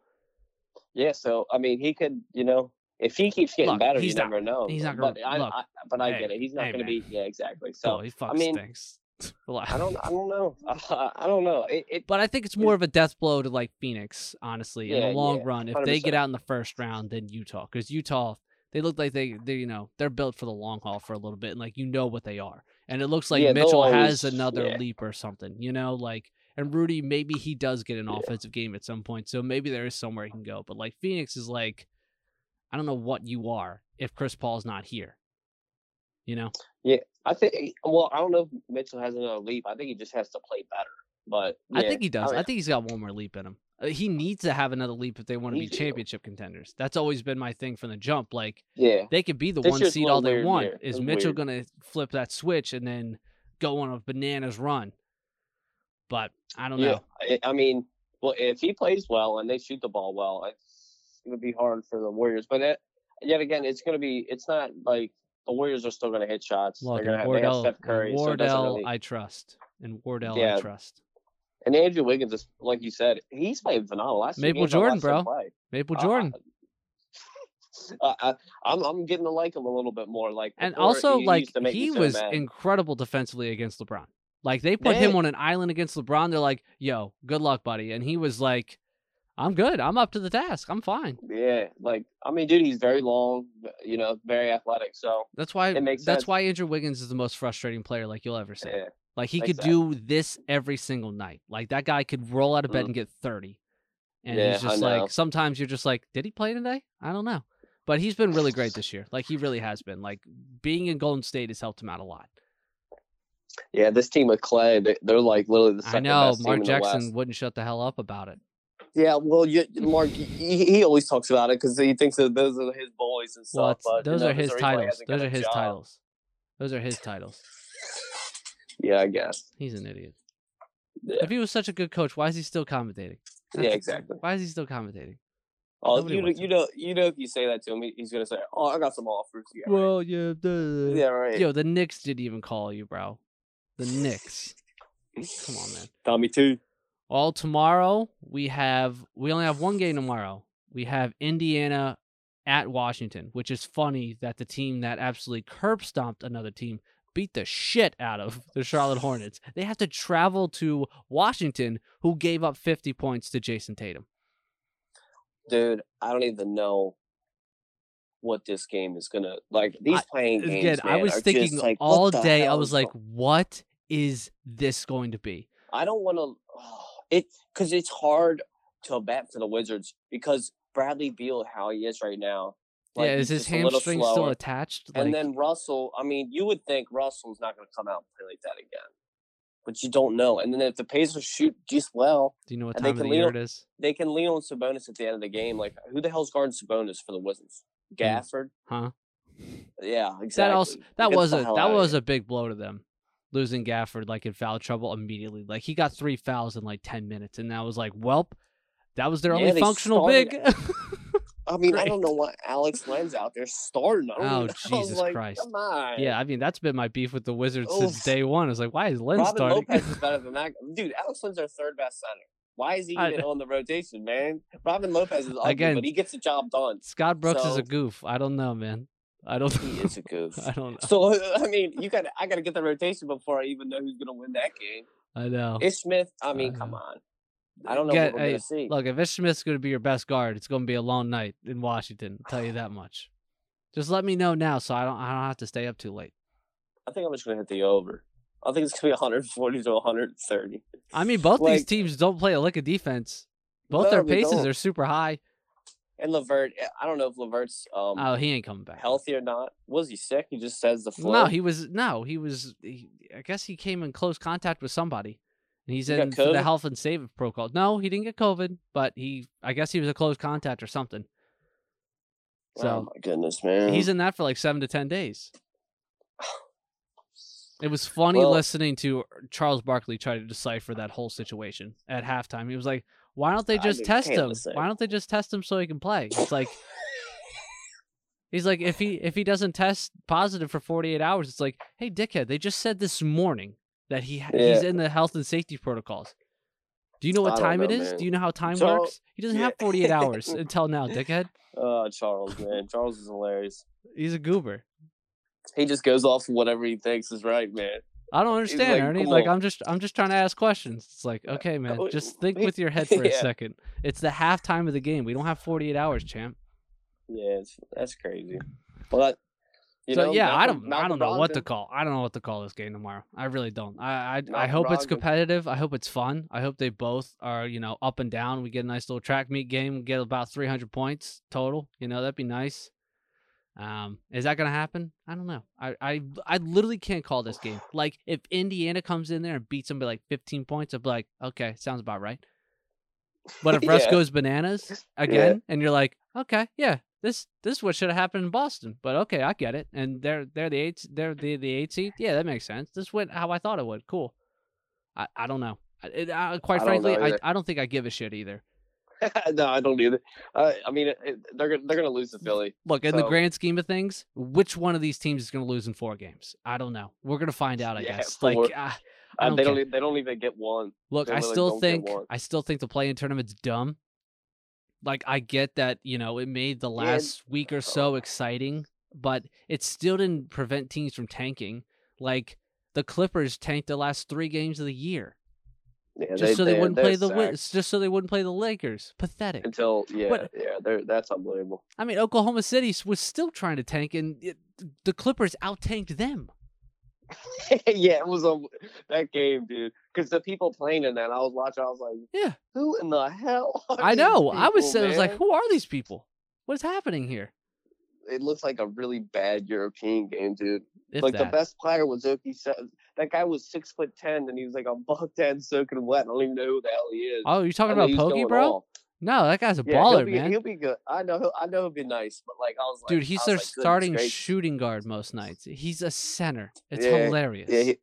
yeah, so I mean, he could, you know, if he keeps getting Look, better, he's you not- never know. he's not gonna- I, look, I, but I hey, get it. He's not hey, going to be. Yeah, exactly. So he fucking mean, stinks. I don't. I don't know. I, I don't know. It, it But I think it's more of a death blow to like Phoenix, honestly, in the long yeah, run. If they get out in the first round, then Utah, because Utah, they look like they, they, you know, they're built for the long haul for a little bit, and like you know what they are. And it looks like Yeah, Mitchell always- has another yeah. leap or something, you know, like. And Rudy, maybe he does get an Yeah. offensive game at some point, so maybe there is somewhere he can go. But like Phoenix is like, I don't know what you are if Chris Paul's not here. You know, Yeah, I think. Well, I don't know if Mitchell has another leap. I think he just has to play better. But I think he does. I, mean, think he's got one more leap in him. Uh, he needs to have another leap if they want to be do. championship contenders. That's always been my thing from the jump. Like Yeah. they could be the This one seed all they want. year. Is Mitchell weird. gonna flip that switch and then go on a bananas run? But I don't Yeah. know. I, I mean, well, if he plays well and they shoot the ball well, going to be hard for the Warriors. But it, yet again, it's going to be. It's not like the Warriors are still going to hit shots. Look, They're going to have, they have Wardell, Steph Curry. so Wardell, really, I trust, and Wardell, I trust. and Andrew Wiggins is like you said, he's playing phenomenal. Last Maple Jordan, bro. Maple Uh, Jordan, I, I, I'm I'm getting to like him a little bit more. Like and also he like used to make me he so was mad. incredible defensively against LeBron. Like they put him on an island against LeBron. They're like, "Yo, good luck, buddy," and he was like, "I'm good. I'm up to the task. I'm fine." Yeah, like I mean, dude, he's very long. You know, very athletic. So That's why. It makes that's sense. why Andrew Wiggins is the most frustrating player like you'll ever see. yeah, Like he could sense. do this every single night. Like that guy could roll out of bed Mhm. and get thirty. And Yeah, he's I just know. like sometimes you're just like, did he play today? I don't know. But he's been really great this year. Like he really has been. Like being in Golden State has helped him out a lot. yeah. This team with Clay, they, they're like literally the I second know best team Mark Jackson wouldn't shut the hell up about it. Yeah, well, you, Mark, he, he always talks about it because he thinks that those are his boys and stuff. Well, but, those you know, are his the reason why he titles. Those are his job- titles. Those are his titles. Yeah, I guess. He's an idiot. Yeah. If he was such a good coach, why is he still commentating? Yeah, exactly. Why is he still commentating? Oh, Nobody you, know- you know, you know, if you say that to him, he's gonna say, "Oh, I got some offers." Yeah, right. Well, yeah, duh. yeah, right. Yo, the Knicks didn't even call you, bro. The Knicks. Come on, man. Tommy too. Well, tomorrow we have we only have one game tomorrow. We have Indiana at Washington, which is funny that the team that absolutely curb stomped another team beat the shit out of the Charlotte Hornets. They have to travel to Washington, who gave up 50 points to Jayson Tatum. Dude, I don't even know what this game is gonna like. These I- playing uh, games, Again, I was thinking like, all day. I was like, what is this going to be? I don't want to. Oh. It because it's hard to bet for the Wizards because Bradley Beal, how he is right now. like, yeah, is his just a little hamstring still attached? And then Russell, I mean, you would think Russell's not going to come out and play like that again, but you don't know. And then if the Pacers shoot just well, do you know what time of the year lean it is? they can lean on Sabonis at the end of the game. Like, who the hell's guarding Sabonis for the Wizards? Hmm. Gafford. Huh? Yeah, exactly. That also that Get was a that was a big blow to them. Losing Gafford like in foul trouble immediately. Like he got three fouls in like ten minutes, and that was like, welp, that was their Yeah, only functional started- big. I mean, I don't know why Alex Len's out there starting. I Oh, I was Jesus like, Christ. Come on. yeah, I mean that's been my beef with the Wizards since day one. It's like, why is Len Robin starting? Lopez is better than that. Dude, Alex Len's our third best center. Why is he I- even on the rotation, man? Robin Lopez is ugly, Again- but he gets the job done. Scott Brooks is a goof. I don't know, man. I don't. He is a goof. I don't know. So I mean, you got to I got to get the rotation before I even know who's gonna win that game. I know. Ish Smith. I mean, I come on. I don't know Get- what we're hey, gonna see. Look, if Ish Smith's going to be your best guard, it's going to be a long night in Washington. I'll tell you that much. Just let me know now, so I don't. I don't have to stay up too late. I think I'm just gonna hit the over. I think it's gonna be 140 to 130. I mean, both these teams don't play a lick of defense. Both No, their paces don't. are super high. And LeVert, I don't know if LeVert's um Oh, he ain't coming back. healthy or not. Was he sick? He just says the flu. No, he was no, he was. He, I guess he came in close contact with somebody, and he's He in the health and safety protocol. No, he didn't get COVID, but he. I guess he was a close contact or something. oh my goodness, man. he's in that for like seven to ten days. It was funny Well- listening to Charles Barkley try to decipher that whole situation at halftime. He was like, "Why don't they just test him? Why don't they just test him so he can play?" It's like he's like, if he if he doesn't test positive for 48 hours, it's like, "Hey, dickhead, they just said this morning that he ha- he's in the health and safety protocols." Do you know what time it know, is? man. Do you know how time Charles- works? He doesn't yeah. have 48 hours until now, dickhead. Oh, Charles, man. Charles is hilarious. He's a goober. He just goes off whatever he thinks is right, man. I don't understand, like, Ernie. come Like. I'm just I'm just trying to ask questions. It's like, uh, okay, man, Oh, just think with your head for a second. It's the halftime of the game. We don't have 48 hours, champ. Yeah, it's, that's crazy. Well, that, you so know, yeah, I don't I don't Malcolm know what to call. I don't know what to call this game tomorrow. I really don't. I I, I Malcolm hope it's competitive. I hope it's fun. I hope they both are you know up and down. We get a nice little track meet game. We Get about 300 points total. You know that'd be nice. Um, is that gonna happen? I don't know. I, I I literally can't call this game. Like if Indiana comes in there and beats them by like 15 points, I'd be like, okay, sounds about right. But if Russ goes bananas again, and you're like, okay, yeah, this this is what should have happened in Boston. But okay, I get it. And they're they're the eight they're the the eight seed. Yeah, that makes sense. This went how I thought it would. Cool. I, I don't know. I- I, quite I frankly, know I. I don't think I give a shit either. no, I don't either. Uh, I mean, it, it- they're gonna they're gonna lose to Philly. Look, in the grand scheme of things, which one of these teams is going to lose in four games? I don't know. We're going to find out, I Yeah, guess. four. Like, ah, I Uh, don't they don't e- they don't even get one. Look, They I still think. I still think the play-in tournament's dumb. Like I get that, you know, it made the Yeah, last week or so exciting, but it still didn't prevent teams from tanking. Like the Clippers tanked the last 3 games of the year Yeah, just so they they're- wouldn't play the sacked just so they wouldn't play the Lakers. Pathetic. until yeah What- yeah they're that's unbelievable. I mean, Oklahoma City was still trying to tank and it, the Clippers out-tanked them. yeah, it was a that game, dude. Because the people playing in that, I was watching. I was like, Yeah. who in the hell? Are I know. I was people, I was like, who are these people? What is happening here? It looks like a really bad European game, dude. If like that. the best player was Oki. That guy was six foot ten, and he was like a buck ten soaking wet. I don't even know who the hell he is. Oh, you're talking about Pokey, bro? off. No, that guy's a Yeah, he'll baller, be man. he'll be good. I know he'll, I know he'll be nice, but like I was like, Dude, he's their like, starting shooting guard most nights. He's a center. It's Yeah, hilarious. Yeah,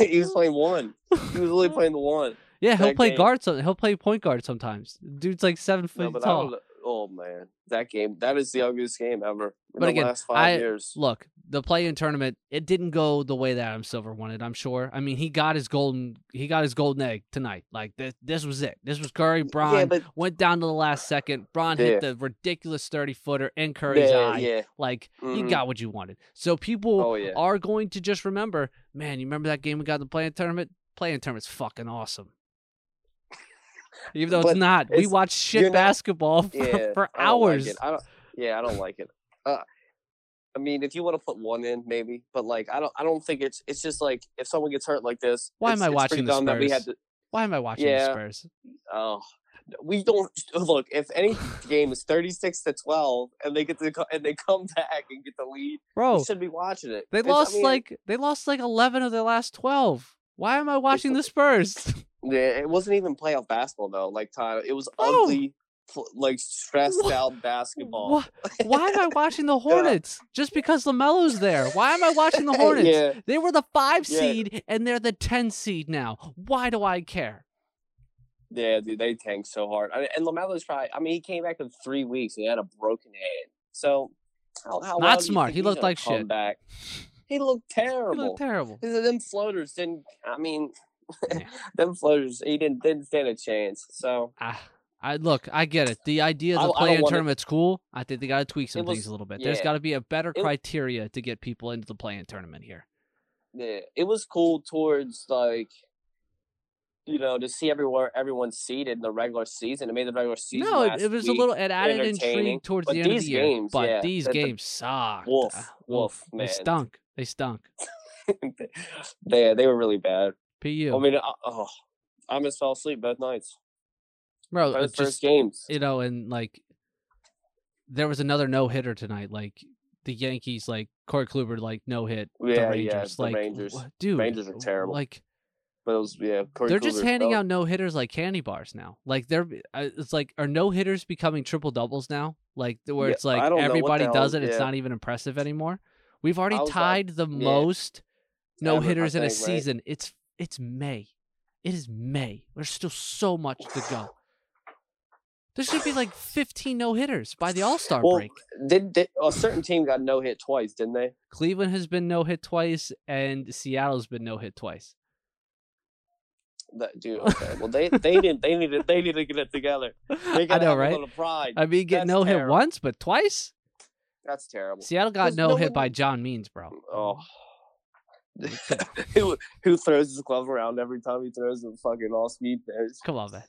he, he was playing one. He was really playing the one. Yeah, he'll play game- guard. Some, he'll play point guard sometimes. Dude's like seven No, but I tall. Oh man, that game that is the ugliest game ever in But the again, last five I- years. Look, the play-in tournament, it didn't go the way that Adam Silver wanted. I'm sure. I mean, he got his golden, he got his golden egg tonight. Like this, this was it. This was Curry. Bron Yeah, but went down to the last second. Bron Yeah. hit the ridiculous thirty footer in Curry's yeah, eye. Like you mhm. got what you wanted. So people Oh are going to just remember, man, you remember that game we got in the play-in tournament? Play-in tournament's fucking awesome. Even though it's not, we watch shit you're not- basketball for, yeah, for I don't like hours. it. I don't. Yeah, I don't like it. Uh, I mean, if you want to put one in, maybe, but like, I don't. I don't think it's. It's just like if someone gets hurt like this. Why am I watching the dumb that we had Spurs? to. Why am I watching Yeah. the Spurs? Oh, we don't look. If any game is thirty six to twelve, and they get to and they come back and get the lead, Bro, we should be watching it. they It's- I lost mean, like they lost like 11 of their last 12. Why am I watching the Spurs? Yeah, it wasn't even playoff basketball though. Like Tyler, it was Oh. ugly, like stressed Wha- out basketball. Why, why am I watching the Hornets? Just because LaMelo's there. Why am I watching the Hornets? yeah, They were the 5 Yeah. seed and they're the 10 seed now. Why do I care? yeah, dude, they tanked so hard. I mean, and LaMelo's probably. I mean, he came back in three weeks and he had a broken hand. So, how, how Not smart. think He looked like shit. Back? He looked He terrible. looked terrible. Because them floaters didn't. I mean, Yeah. them floaters. He didn't didn't stand a chance. So Ah, I look, I get it. The idea of the I don't play-in tournament's cool. I think they got to tweak some was- things a little bit. There's got to be a better It- criteria to get people into the play-in tournament here. yeah, it was cool towards like. You know, to see everywhere everyone's seated in the regular season. It made the regular season. No, it, was a little. It added intrigue towards but the end of the year. games, but yeah, these the- games sucked. Wolf, Ah, wolf, They stunk. They stunk. they they were really bad. Pu, I mean, I, oh, I almost fell asleep both nights. bro. Both It's first just games. you know, and like there was another no hitter tonight. Like the Yankees, like Corey Kluber, like no hit. Yeah, the yeah, Rangers, the like Rangers. dude, Rangers are terrible. Like But it was yeah. Corey they're just Kluber handing fell- out no hitters like candy bars now. Like they're uh, it's like are no hitters becoming triple doubles now? Like where Yeah, it's like I don't know what everybody does hell- it. It's yeah. not even impressive anymore. We've already was like- tied the yeah. most no hitters in a think, right? season. It's it's May. It is May. There's still so much to go. There should be like 15 no hitters by the All Star Well, break. Did, did a certain team got no hit twice? Didn't they? Cleveland has been no hit twice, and Seattle's been no hit twice. That, dude, okay. Well, they they didn't. They needed. They need to get it together. They I gotta know, right? A little pride. I mean, get That's no hit once, but twice. That's terrible. Seattle got no, no hit one- by John Means, bro. Oh. who who throws his glove around every time he throws a fucking all speed pitch? Come on, man.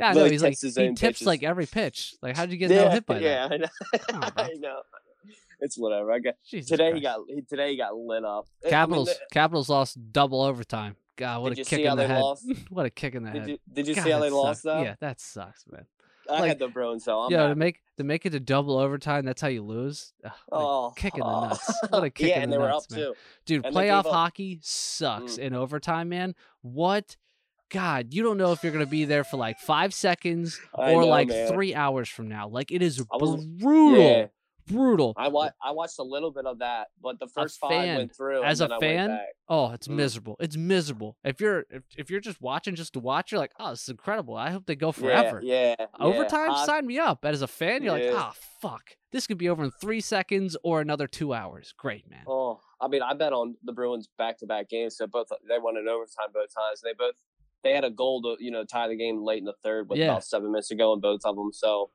Yeah, I No, know. he He's like he tips pitches. like every pitch. Like, how'd you get yeah, no hit by yeah, that? I know. I know. It's whatever. I got Jesus today. He got he, today. He got lit up. I mean, Capitals. the- Capitals lost double overtime. God, what Did a kick in the head. lost? what a kick in the did head. you did you God, see how they lost though? Yeah, that sucks, man. I like- had the Bruins, so I'm yeah, to make to make it to double overtime, that's how you lose. Ugh, Oh, kick in the nuts. What a kick yeah, in and the they were nuts, up man. too. Dude, And playoff hockey sucks Mm. in overtime, man. What? God, you don't know if you're gonna be there for like five seconds or know, like man. three hours from now. Like it is brutal, Yeah, brutal. I wa- I watched a little bit of that, but the first five fan- went through. as a then I went fan. Oh, it's Mm. miserable. It's miserable. If you're if, if you're just watching just to watch, you're like, oh, this is incredible. I hope they go forever. Yeah, yeah. Overtime, I- sign me up. But as a fan, you're like, Yeah. ah, fuck. This could be over in three seconds or another two hours. Great, man. Oh, I mean, I bet on the Bruins back-to-back games. So both they won in overtime both times. They both they had a goal to you know tie the game late in the third with Yeah. about seven minutes to go in both of them. So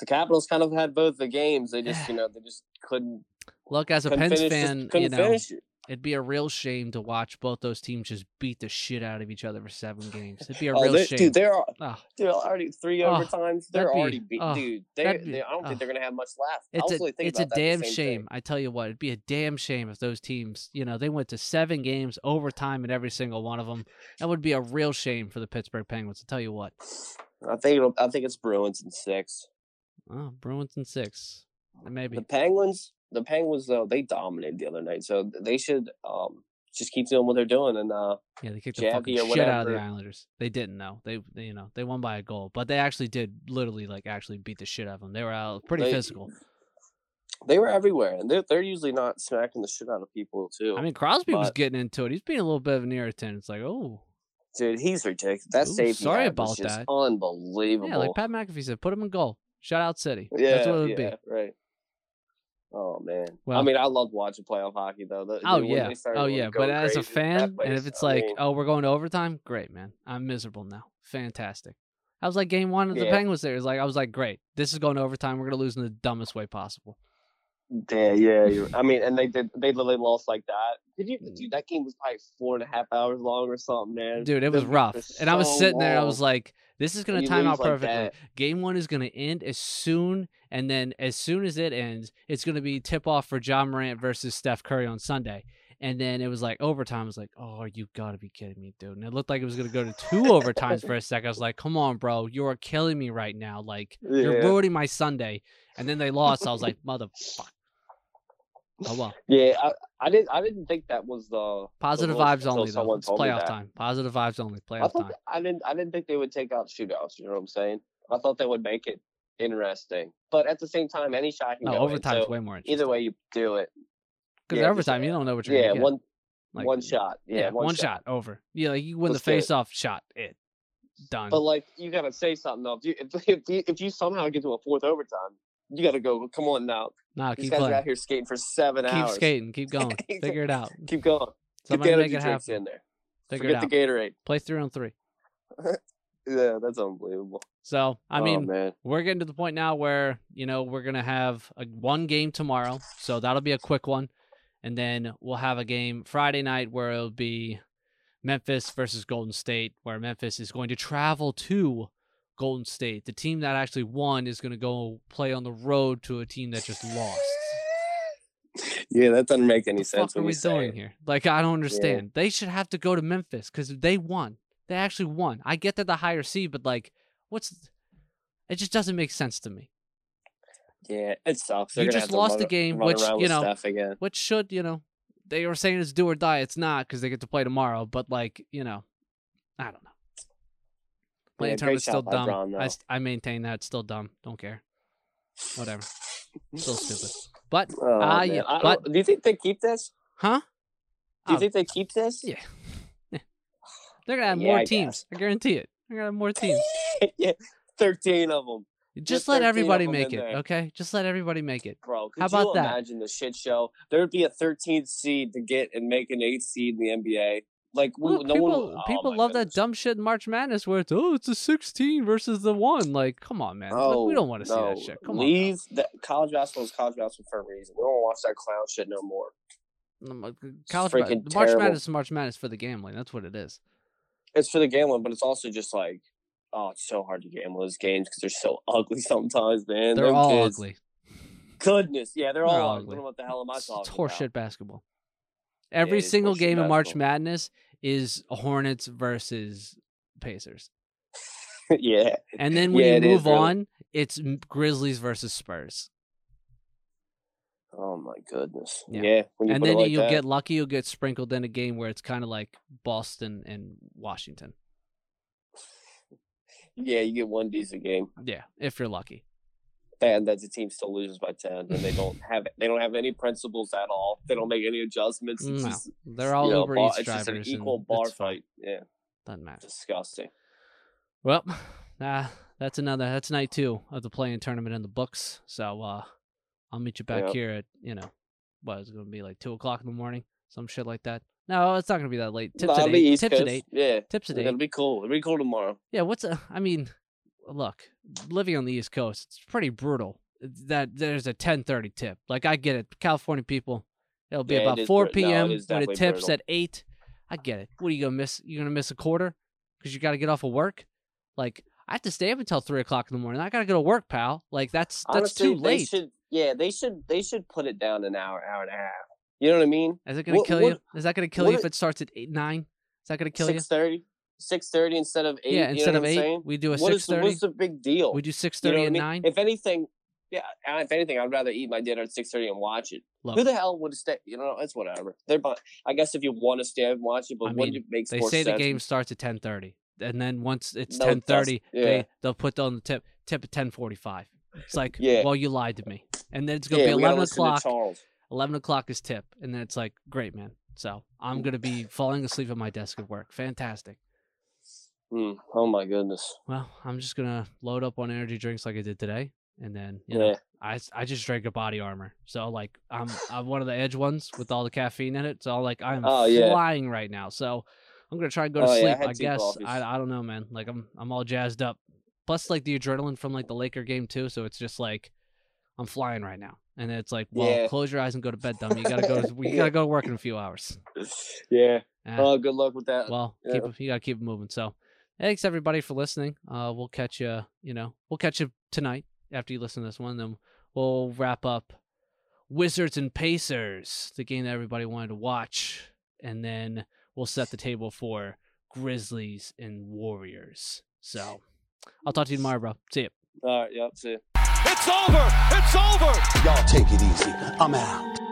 the Capitals kind of had both the games. They just you know they just couldn't. Look, as a Pens finish, fan, you know, finish it. it'd be a real shame to watch both those teams just beat the shit out of each other for seven games. It'd be a Oh, real they- shame. dude, they're Oh, they're already three Oh, overtimes. They're be- already beat, dude. They, be- they, I don't think they're gonna have much left. It's a it's a damn shame. thing. I tell you what, it'd be a damn shame if those teams, you know, they went to seven games overtime in every single one of them. That would be a real shame for the Pittsburgh Penguins. I tell you what. I think it'll, I think it's Bruins in six. Oh, Bruins and six, maybe. The Penguins, the Penguins though, they dominated the other night, so they should um just keep doing what they're doing. And uh, Yeah, they kicked the fucking shit out of the. Islanders. They didn't though. They, they, you know, they won by a goal, but they actually did literally like actually beat the shit out of them. They were out pretty They- physical. they were everywhere, and they're they're usually not smacking the shit out of people too. I mean, Crosby was getting into it. He's being a little bit of an irritant. It's like, oh, dude, he's ridiculous. That Ooh, save sorry about just that. unbelievable. yeah, like Pat McAfee said, put him in goal. Shout out City. yeah, That's what it would yeah, be. right. Oh man. Well- I mean, I loved watching playoff hockey though. The- Oh yeah, oh yeah. But as a fan, that and if it's I like, mean, oh, we're going to overtime, great, man. I'm miserable now. Fantastic. I was like, game one of the Yeah. Penguins. There, was like, I was like, great. This is going to overtime. We're gonna lose in the dumbest way possible. Yeah, yeah. I mean, and they did. They literally lost like that. Did you? Mm. Dude, that game was probably four and a half hours long or something, man. Dude, it was rough. And I was sitting there. I was like, this is gonna You time out lose like perfectly. that. Game one is gonna end as soon, and then as soon as it ends, it's gonna be tip off for Ja Morant versus Steph Curry on Sunday. And then it was like overtime. I was like, oh, you gotta be kidding me, dude. And it looked like it was gonna go to two overtimes for a second. I was like, come on, bro, you are killing me right now. Like you're Yeah. ruining my Sunday. And then they lost. I was like, motherfuck. Oh well. Yeah, I, I didn't. I didn't think that was the Positive the vibes only though. It's playoff time. Positive vibes only. I Playoff thought time. that- I didn't. I didn't think they would take out shootouts. You know what I'm saying? I thought they would make it interesting. But at the same time, any shot can No, go in, overtime's so way more interesting. Either way you do it. Because yeah, overtime, you don't know what you're Yeah, one Like, one shot. Yeah, Yeah, one, shot. over. Yeah, like you win Let's the face off shot. It done. But like, you gotta say something though. If you if, if you if you somehow get to a fourth overtime, you gotta go. Come on now, nah, these keep guys are playing. out here skating for seven Keep hours. Keep skating. Keep going. Figure it out. Keep going. Somebody Get the make it happen. in there. Figure it Forget the Gatorade. Play three on three. Yeah, that's unbelievable. So I oh, mean, man. we're getting to the point now where you know we're gonna have a one game tomorrow, so that'll be a quick one, and then we'll have a game Friday night where it'll be Memphis versus Golden State, where Memphis is going to travel to Golden State. The team that actually won is going to go play on the road to a team that just lost. Yeah, that doesn't make any sense. fuck are we doing it. here? Like, I don't understand. They should have to go to Memphis because they won. They actually won. I get that the higher seed, but like, what's? It just doesn't make sense to me. Yeah, it sucks. They're You just lost run- the game, which, you know, Which should, you know, they were saying it's do or die. It's not because they get to play tomorrow. But like, you know, I don't know. Play-in Yeah, tournament's still dumb. Braun, I, I maintain that it's still dumb. Don't care. Whatever. Still stupid. But Oh, Ah, yeah, but- do you think they keep this? huh? Do you Oh, think they keep this? Yeah. They're gonna have Yeah, more I teams. guess. I guarantee it. They're gonna have more teams. yeah, thirteen of them, Just let everybody make it, there. okay? Just let everybody make it. bro. How about you that? imagine the shit show? There would be a 13th seed to get and make an eighth seed in the NBA. Like, we, Look, no people, one. oh people love that dumb shit in March Madness where it's oh it's a sixteen versus the one. Like, come on, man. Like, we don't want to see that shit. Come Leave that college basketball is college basketball for a reason. We don't watch that clown shit no more. on. College ba- March terrible. Madness is March Madness for the gambling. That's what it is. It's for the gambling, but it's also just like, oh, it's so hard to gamble those games because they're so ugly sometimes, man. They're Them all kids- ugly. Goodness, yeah, they're, They're all all ugly. What the hell am I It's, talking it's about? horseshit basketball. Every is single game in March. Madness is Hornets versus Pacers. yeah, And then when Yeah, you it is, move really. on, it's Grizzlies versus Spurs. Oh my goodness. Yeah. Yeah. when you and then like you'll that. get lucky. You'll get sprinkled in a game where it's kind of like Boston and Washington. Yeah, you get one decent game, Yeah, if you're lucky. And that the team still loses by ten, and they don't have they don't have any principles at all. They don't make any adjustments. It's No, just, they're all you know, Uber it's just an equal bar it's fight. Yeah, Doesn't matter. disgusting. Well, uh, that's another. That's night two of the play-in tournament in the books. So uh, I'll meet you back Yep. here at you know, what is it going to be like two o'clock in the morning, some shit like that. No, it's not going to be that late. Tips Nah, at eight. Tips at eight. Yeah, Tips at eight. it'll be cool. It'll be cool tomorrow. Yeah, what's a? I mean, look, living on the East Coast, it's pretty brutal. That there's a 10:30 tip. Like I get it, California people. It'll be Yeah, about is 4 bru- no, it p.m. is when it tips brutal. at eight. I get it. What are you gonna miss? You're gonna miss a quarter because you got to get off of work. Like I have to stay up until three o'clock in the morning. I gotta go to work, pal. Like that's that's Honestly, too They late. should, yeah, they should. They should put it down an hour, hour and a half. You know what I mean? Is it gonna what- kill what- you? Is that gonna kill what you if it starts at eight nine? Is that gonna kill you? Six thirty. Six thirty instead of eight. Yeah, you instead know of what eight, saying? we do a What six thirty. what's the big deal? We do six You know thirty I and mean? nine. If anything, Yeah, and if anything, I'd rather eat my dinner at six thirty and watch it. Look, Who the hell would stay? You know, it's whatever. They're, I guess if you want to stay and watch it, but I mean, it makes they say sense. the game starts at ten thirty, and then once it's No, ten thirty. Yeah. they they'll put on the tip tip at ten forty five. It's like, Yeah. well, you lied to me, and then it's gonna yeah, be eleven o'clock. Eleven o'clock is tip, and then it's like, great man. So I'm gonna be falling asleep at my desk at work. Fantastic. Hmm. Oh my goodness. Well, I'm just gonna load up on energy drinks like I did today, and then you know, Yeah. I I just drank a body armor. So like I'm I'm one of the edge ones with all the caffeine in it. So like I'm Oh, yeah. flying right now. So I'm gonna try and go to Oh, yeah, I sleep. I guess coffees. I I don't know, man. Like I'm I'm all jazzed up. Plus like the adrenaline from like the Laker game too. So it's just like I'm flying right now. And it's like, well, Yeah. close your eyes and go to bed, dummy. You gotta go. We gotta go to work in a few hours. Yeah. Ah, Oh, good luck with that. well, yeah. keep you gotta keep it moving. So, thanks everybody for listening. Uh, we'll catch you. You know, we'll catch you tonight after you listen to this one. Then we'll wrap up Wizards and Pacers, the game that everybody wanted to watch, and then we'll set the table for Grizzlies and Warriors. So, I'll talk to you tomorrow, bro. See you. All right. Yep. See. ya. It's over. It's over. Y'all take it easy. I'm out.